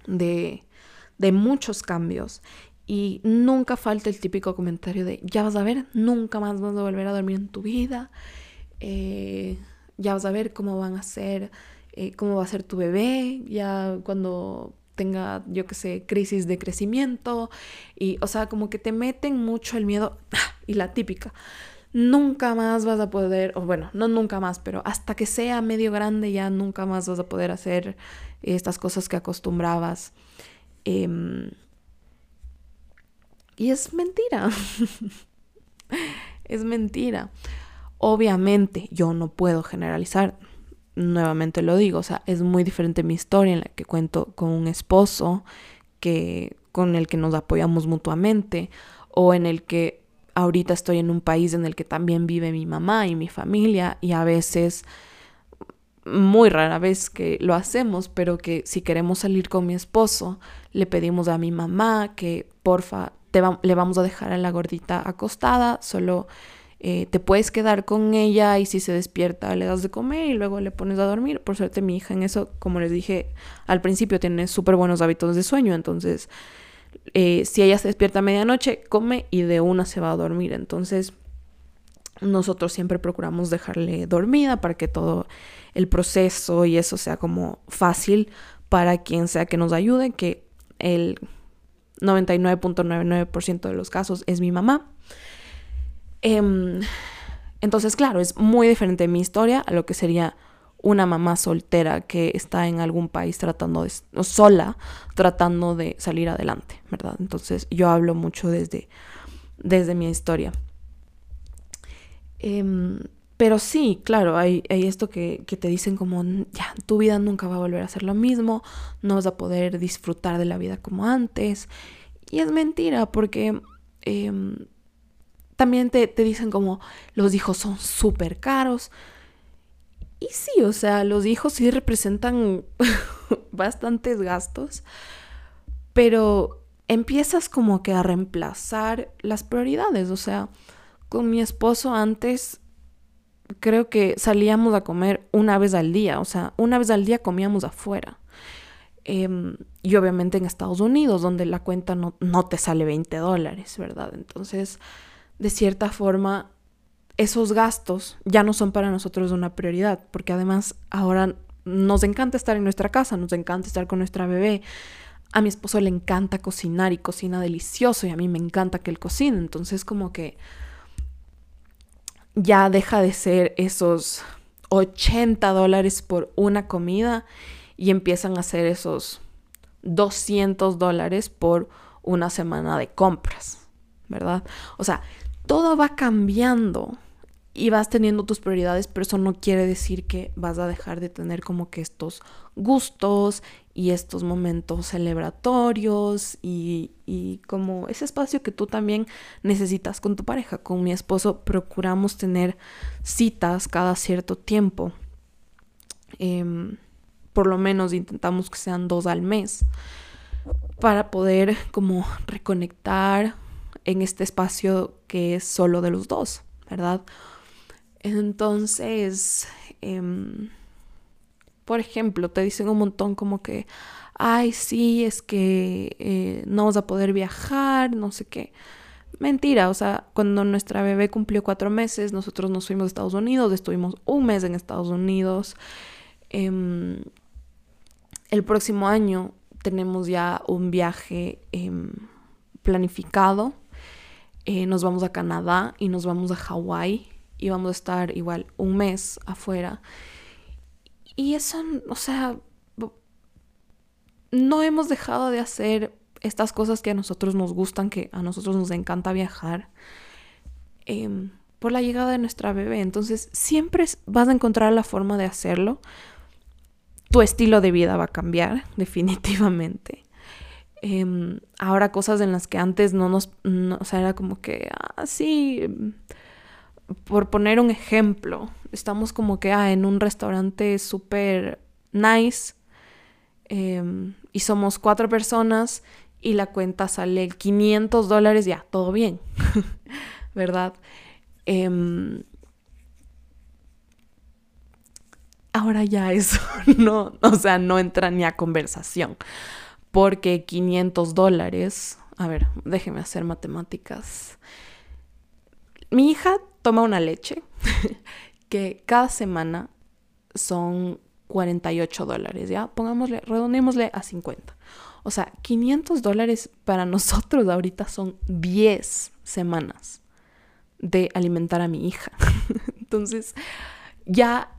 de, de muchos cambios. Y nunca falta el típico comentario de, ya vas a ver, nunca más vas a volver a dormir en tu vida. Eh, ya vas a ver cómo van a ser, eh, cómo va a ser tu bebé, ya cuando tenga, yo qué sé, crisis de crecimiento. Y, o sea, como que te meten mucho el miedo y la típica. Nunca más vas a poder, o bueno, no nunca más, pero hasta que sea medio grande ya nunca más vas a poder hacer estas cosas que acostumbrabas. Em, y es mentira. es mentira. Obviamente yo no puedo generalizar nuevamente lo digo, o sea, es muy diferente mi historia en la que cuento con un esposo que con el que nos apoyamos mutuamente o en el que ahorita estoy en un país en el que también vive mi mamá y mi familia y a veces muy rara vez que lo hacemos, pero que si queremos salir con mi esposo, le pedimos a mi mamá que porfa te le vamos a dejar a la gordita acostada, solo eh, te puedes quedar con ella y si se despierta le das de comer y luego le pones a dormir. Por suerte mi hija en eso, como les dije al principio, tiene súper buenos hábitos de sueño, entonces eh, si ella se despierta a medianoche, come y de una se va a dormir. Entonces nosotros siempre procuramos dejarle dormida para que todo el proceso y eso sea como fácil para quien sea que nos ayude, que el 99.99% de los casos es mi mamá. Em, entonces, claro, es muy diferente mi historia a lo que sería una mamá soltera que está en algún país tratando de, sola, tratando de salir adelante, ¿verdad? Entonces yo hablo mucho desde, desde mi historia. Em, pero sí, claro, hay, hay esto que, que, te dicen como, ya, tu vida nunca va a volver a ser lo mismo, no vas a poder disfrutar de la vida como antes. Y es mentira, porque em, también te, dicen como los hijos son súper caros. Y sí, o sea, los hijos sí representan bastantes gastos, pero empiezas como que a reemplazar las prioridades. O sea, con mi esposo antes creo que salíamos a comer una vez al día, o sea, una vez al día comíamos afuera. Em, y obviamente en Estados Unidos, donde la cuenta no, no te sale 20 dólares, ¿verdad? Entonces, de cierta forma esos gastos ya no son para nosotros una prioridad, porque además ahora nos encanta estar en nuestra casa, nos encanta estar con nuestra bebé. A mi esposo le encanta cocinar y cocina delicioso y a mí me encanta que él cocine, entonces como que ya deja de ser esos 80 dólares por una comida y empiezan a ser esos 200 dólares por una semana de compras, ¿verdad? O sea, todo va cambiando y vas teniendo tus prioridades, pero eso no quiere decir que vas a dejar de tener como que estos gustos y estos momentos celebratorios y, como ese espacio que tú también necesitas con tu pareja. Con mi esposo procuramos tener citas cada cierto tiempo. Em, por lo menos intentamos que sean dos al mes para poder como reconectar en este espacio que es solo de los dos, ¿verdad? Entonces, em, por ejemplo, te dicen un montón como que, ay, sí, es que eh, no vas a poder viajar, no sé qué. Mentira, o sea, cuando nuestra bebé cumplió cuatro meses, nosotros nos fuimos a Estados Unidos, estuvimos un mes en Estados Unidos. Em, el próximo año tenemos ya un viaje em, planificado. Eh, nos vamos a Canadá y nos vamos a Hawái y vamos a estar igual un mes afuera. Y eso, o sea, no hemos dejado de hacer estas cosas que a nosotros nos gustan, que a nosotros nos encanta viajar, em, por la llegada de nuestra bebé. Entonces, siempre vas a encontrar la forma de hacerlo. Tu estilo de vida va a cambiar, definitivamente. Em, ahora cosas en las que antes no nos, o sea, era como que, ah, sí, por poner un ejemplo, estamos como que, ah, en un restaurante súper nice em, y somos cuatro personas y la cuenta sale 500 dólares, ya, todo bien, ¿verdad? Em, ahora ya eso no, o sea, no entra ni a conversación, porque 500 dólares, a ver, déjeme hacer matemáticas. Mi hija toma una leche que cada semana son 48 dólares, ¿ya? Pongámosle, redondémosle a 50. O sea, 500 dólares para nosotros ahorita son 10 semanas de alimentar a mi hija. Entonces, ya,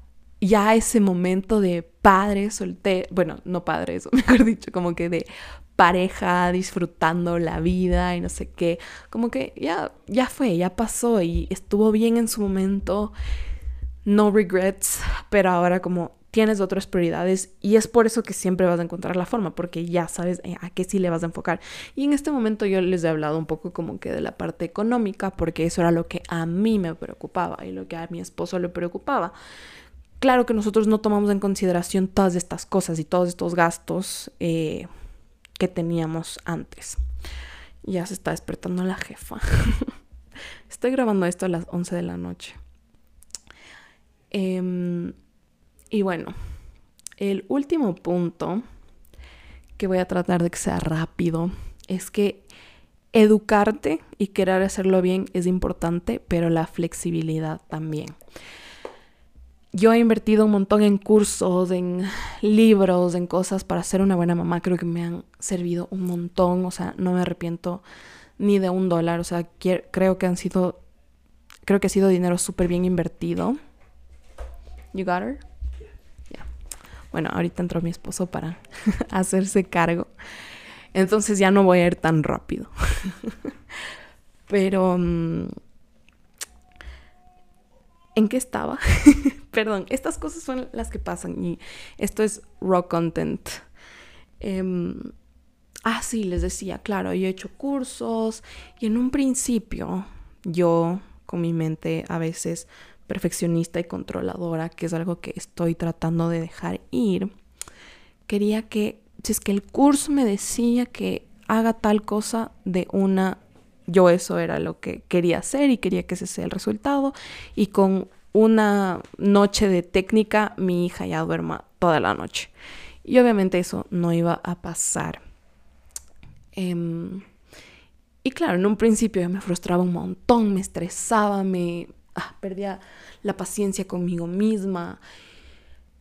ya ese momento de padre soltero, bueno, no padre, eso mejor dicho, como que de pareja disfrutando la vida y no sé qué, como que ya, ya fue, ya pasó y estuvo bien en su momento, no regrets, pero ahora como tienes otras prioridades y es por eso que siempre vas a encontrar la forma, porque ya sabes eh, a qué sí le vas a enfocar. Y en este momento yo les he hablado un poco como que de la parte económica, porque eso era lo que a mí me preocupaba y lo que a mi esposo le preocupaba. Claro que nosotros no tomamos en consideración todas estas cosas y todos estos gastos eh, que teníamos antes. Ya se está despertando la jefa. Estoy grabando esto a las 11 de la noche. Eh, y bueno, el último punto que voy a tratar de que sea rápido es que educarte y querer hacerlo bien es importante, pero la flexibilidad también. Yo he invertido un montón en cursos, en libros, en cosas para ser una buena mamá. Creo que me han servido un montón. O sea, no me arrepiento ni de un dólar. O sea, creo que han sido, creo que ha sido dinero súper bien invertido. You got her? Bueno, ahorita entró mi esposo para hacerse cargo. Entonces ya no voy a ir tan rápido. Pero... Mm, ¿En qué estaba? Perdón, estas cosas son las que pasan y esto es raw content. Em, ah, sí, les decía, claro, yo he hecho cursos y en un principio yo con mi mente a veces perfeccionista y controladora, que es algo que estoy tratando de dejar ir, quería que, si es que el curso me decía que haga tal cosa de una, yo eso era lo que quería hacer y quería que ese sea el resultado y con una noche de técnica mi hija ya duerma toda la noche. Y obviamente eso no iba a pasar. Em, y claro, en un principio ya me frustraba un montón, me estresaba, me, ah, perdía la paciencia conmigo misma.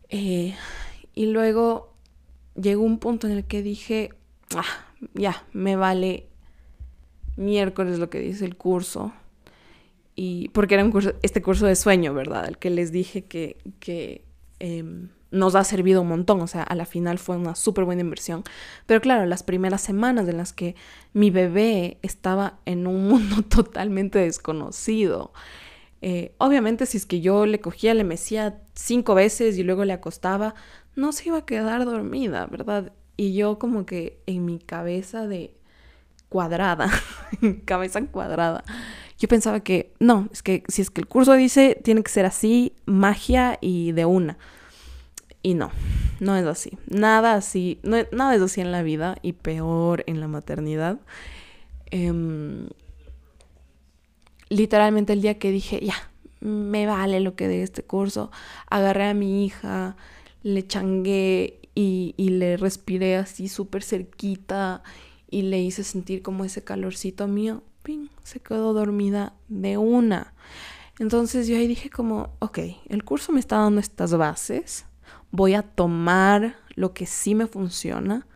Eh, y luego llegó un punto en el que dije, ah, ya, me vale miércoles lo que dice el curso. Y porque era un curso, este curso de sueño, ¿verdad? El que les dije que, que em, nos ha servido un montón. O sea, a la final fue una súper buena inversión. Pero claro, las primeras semanas en las que mi bebé estaba en un mundo totalmente desconocido, eh, obviamente si es que yo le cogía, le mecía cinco veces y luego le acostaba, no se iba a quedar dormida, ¿verdad? Y yo como que en mi cabeza de cuadrada, cabeza cuadrada, yo pensaba que no, es que si es que el curso dice tiene que ser así, magia y de una. Y no, no es así. Nada así, no, nada es así en la vida y peor en la maternidad. Eh, literalmente el día que dije, ya, me vale lo que de este curso, agarré a mi hija, le changué y, le respiré así súper cerquita y le hice sentir como ese calorcito mío, ping, se quedó dormida de una. Entonces yo ahí dije como, ok, el curso me está dando estas bases, voy a tomar lo que sí me funciona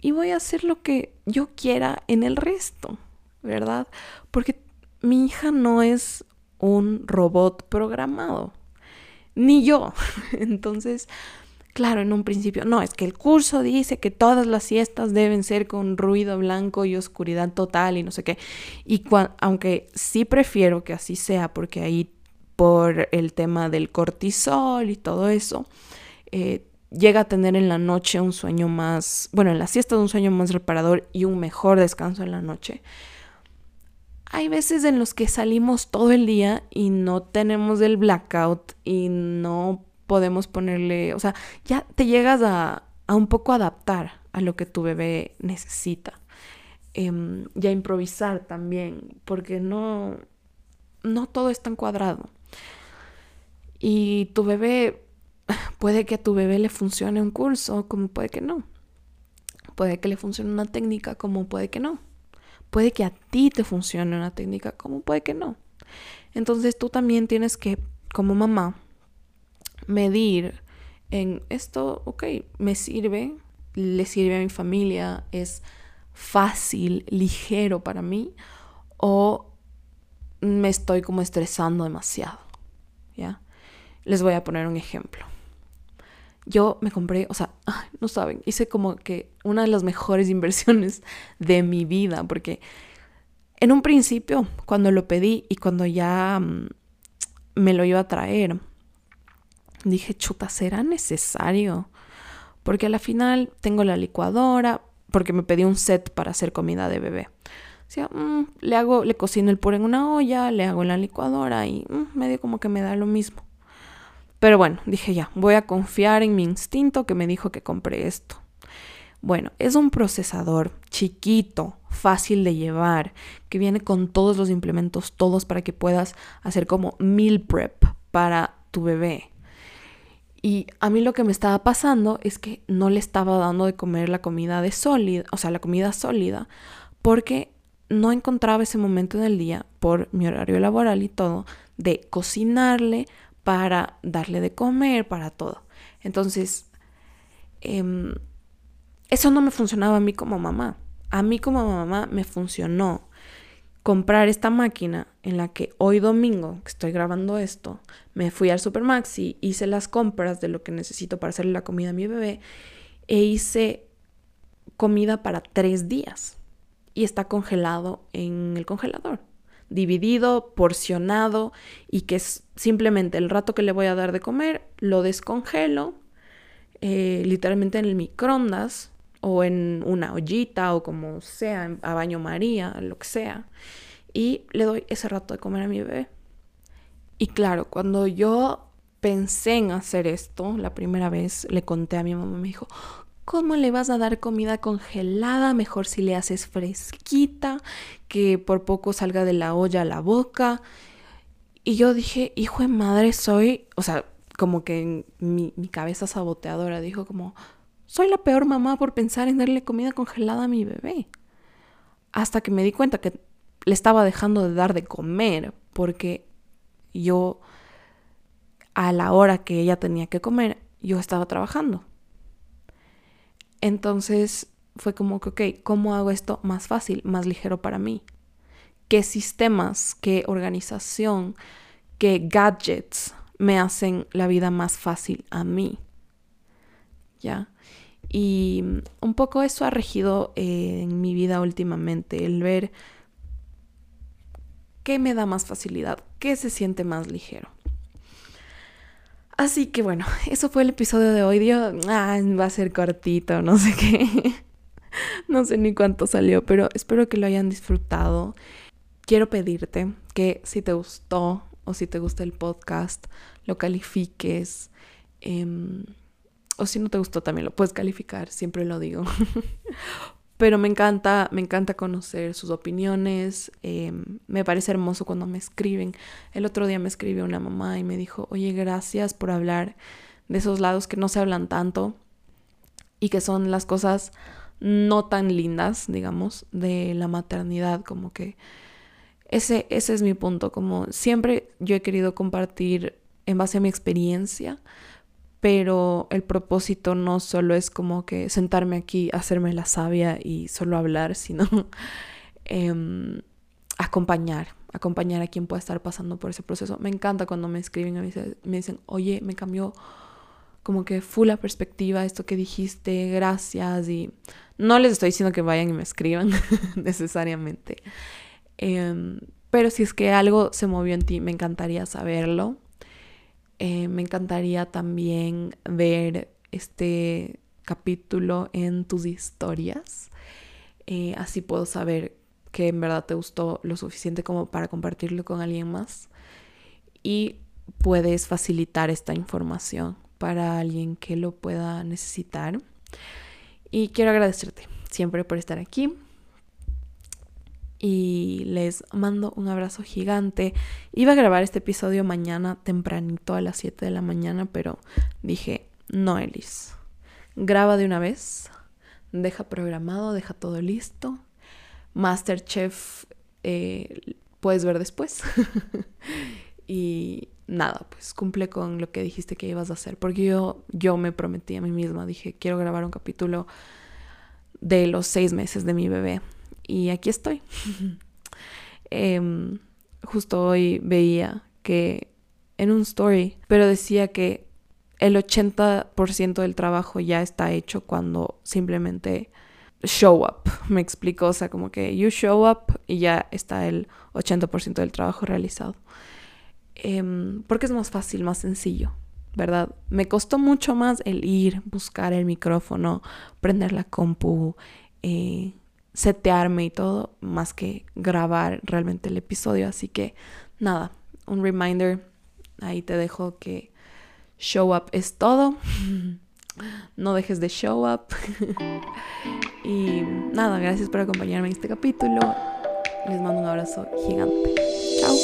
y voy a hacer lo que yo quiera en el resto, ¿verdad? Porque mi hija no es un robot programado, ni yo. Entonces, claro, en un principio, no, es que el curso dice que todas las siestas deben ser con ruido blanco y oscuridad total y no sé qué. Y aunque sí prefiero que así sea, porque ahí por el tema del cortisol y todo eso, eh, llega a tener en la noche un sueño más, bueno, en la siesta un sueño más reparador y un mejor descanso en la noche. Hay veces en los que salimos todo el día y no tenemos el blackout y no podemos ponerle, o sea, ya te llegas a, un poco adaptar a lo que tu bebé necesita. Em, y a improvisar también, porque no, no todo es tan cuadrado. Y tu bebé Puede que a tu bebé le funcione un curso, como puede que no. Puede que le funcione una técnica, como puede que no. Puede que a ti te funcione una técnica, como puede que no. Entonces tú también tienes que, como mamá, medir en esto, ok, me sirve, le sirve a mi familia, es fácil, ligero para mí, o me estoy como estresando demasiado, ¿ya? Les voy a poner un ejemplo yo me compré, o sea, no saben, hice como que una de las mejores inversiones de mi vida, porque en un principio, cuando lo pedí y cuando ya mm, me lo iba a traer, dije, chuta, ¿será necesario? Porque a la final tengo la licuadora, porque me pedí un set para hacer comida de bebé. O sea, mm, le hago, le cocino el puré en una olla, le hago en la licuadora y mm, medio como que me da lo mismo. Pero bueno, dije ya, voy a confiar en mi instinto que me dijo que compré esto. Bueno, es un procesador chiquito, fácil de llevar, que viene con todos los implementos, todos para que puedas hacer como meal prep para tu bebé. Y a mí lo que me estaba pasando es que no le estaba dando de comer la comida de sólida, o sea, la comida sólida, porque no encontraba ese momento en el día por mi horario laboral y todo de cocinarle para darle de comer, para todo. Entonces, em, eso no me funcionaba a mí como mamá. A mí como mamá me funcionó comprar esta máquina en la que hoy domingo, que estoy grabando esto, me fui al Supermaxi, hice las compras de lo que necesito para hacerle la comida a mi bebé e hice comida para tres días. Y está congelado en el congelador dividido, porcionado y que es simplemente el rato que le voy a dar de comer, lo descongelo eh, literalmente en el microondas o en una ollita o como sea, a baño María, lo que sea, y le doy ese rato de comer a mi bebé. Y claro, cuando yo pensé en hacer esto, la primera vez le conté a mi mamá, me dijo, ¿Cómo le vas a dar comida congelada? Mejor si le haces fresquita, que por poco salga de la olla a la boca. Y yo dije, hijo de madre, soy, o sea, como que mi, mi cabeza saboteadora dijo como, soy la peor mamá por pensar en darle comida congelada a mi bebé. Hasta que me di cuenta que le estaba dejando de dar de comer porque yo a la hora que ella tenía que comer, yo estaba trabajando. Entonces fue como que, ok, ¿cómo hago esto más fácil, más ligero para mí? ¿Qué sistemas, qué organización, qué gadgets me hacen la vida más fácil a mí? ¿Ya? Y un poco eso ha regido eh, en mi vida últimamente, el ver qué me da más facilidad, qué se siente más ligero. Así que bueno, eso fue el episodio de hoy. Ah, va a ser cortito, no sé qué. no sé ni cuánto salió, pero espero que lo hayan disfrutado. Quiero pedirte que si te gustó o si te gusta el podcast, lo califiques. Em, o si no te gustó, también lo puedes calificar, siempre lo digo. Pero me encanta, me encanta conocer sus opiniones. Em, me parece hermoso cuando me escriben. El otro día me escribió una mamá y me dijo, oye, gracias por hablar de esos lados que no se hablan tanto y que son las cosas no tan lindas, digamos, de la maternidad, como que ese, ese es mi punto, como siempre yo he querido compartir en base a mi experiencia, pero el propósito no solo es como que sentarme aquí, hacerme la sabia y solo hablar, sino em, acompañar, acompañar a quien pueda estar pasando por ese proceso. Me encanta cuando me escriben y me dicen, oye, me cambió como que full la perspectiva, esto que dijiste, gracias. Y no les estoy diciendo que vayan y me escriban necesariamente. Em, pero si es que algo se movió en ti, me encantaría saberlo. Eh, me encantaría también ver este capítulo en tus historias. Eh, así puedo saber que en verdad te gustó lo suficiente como para compartirlo con alguien más. Y puedes facilitar esta información para alguien que lo pueda necesitar. Y quiero agradecerte siempre por estar aquí y les mando un abrazo gigante. Iba a grabar este episodio mañana tempranito a las 7 de la mañana, pero dije, no, Elis, graba de una vez, deja programado, deja todo listo. Masterchef eh, puedes ver después. y nada, pues cumple con lo que dijiste que ibas a hacer, porque yo, yo me prometí a mí misma, dije, quiero grabar un capítulo de los seis meses de mi bebé y aquí estoy. Em, justo hoy veía que en un story, pero decía que el 80% del trabajo ya está hecho cuando simplemente show up. Me explico, o sea, como que you show up y ya está el 80% del trabajo realizado. Em, porque es más fácil, más sencillo, ¿verdad? Me costó mucho más el ir, buscar el micrófono, prender la compu, eh, setearme y todo, más que grabar realmente el episodio. Así que nada, un reminder, ahí te dejo que show up es todo. No dejes de show up. y nada, gracias por acompañarme en este capítulo. Les mando un abrazo gigante. Chao.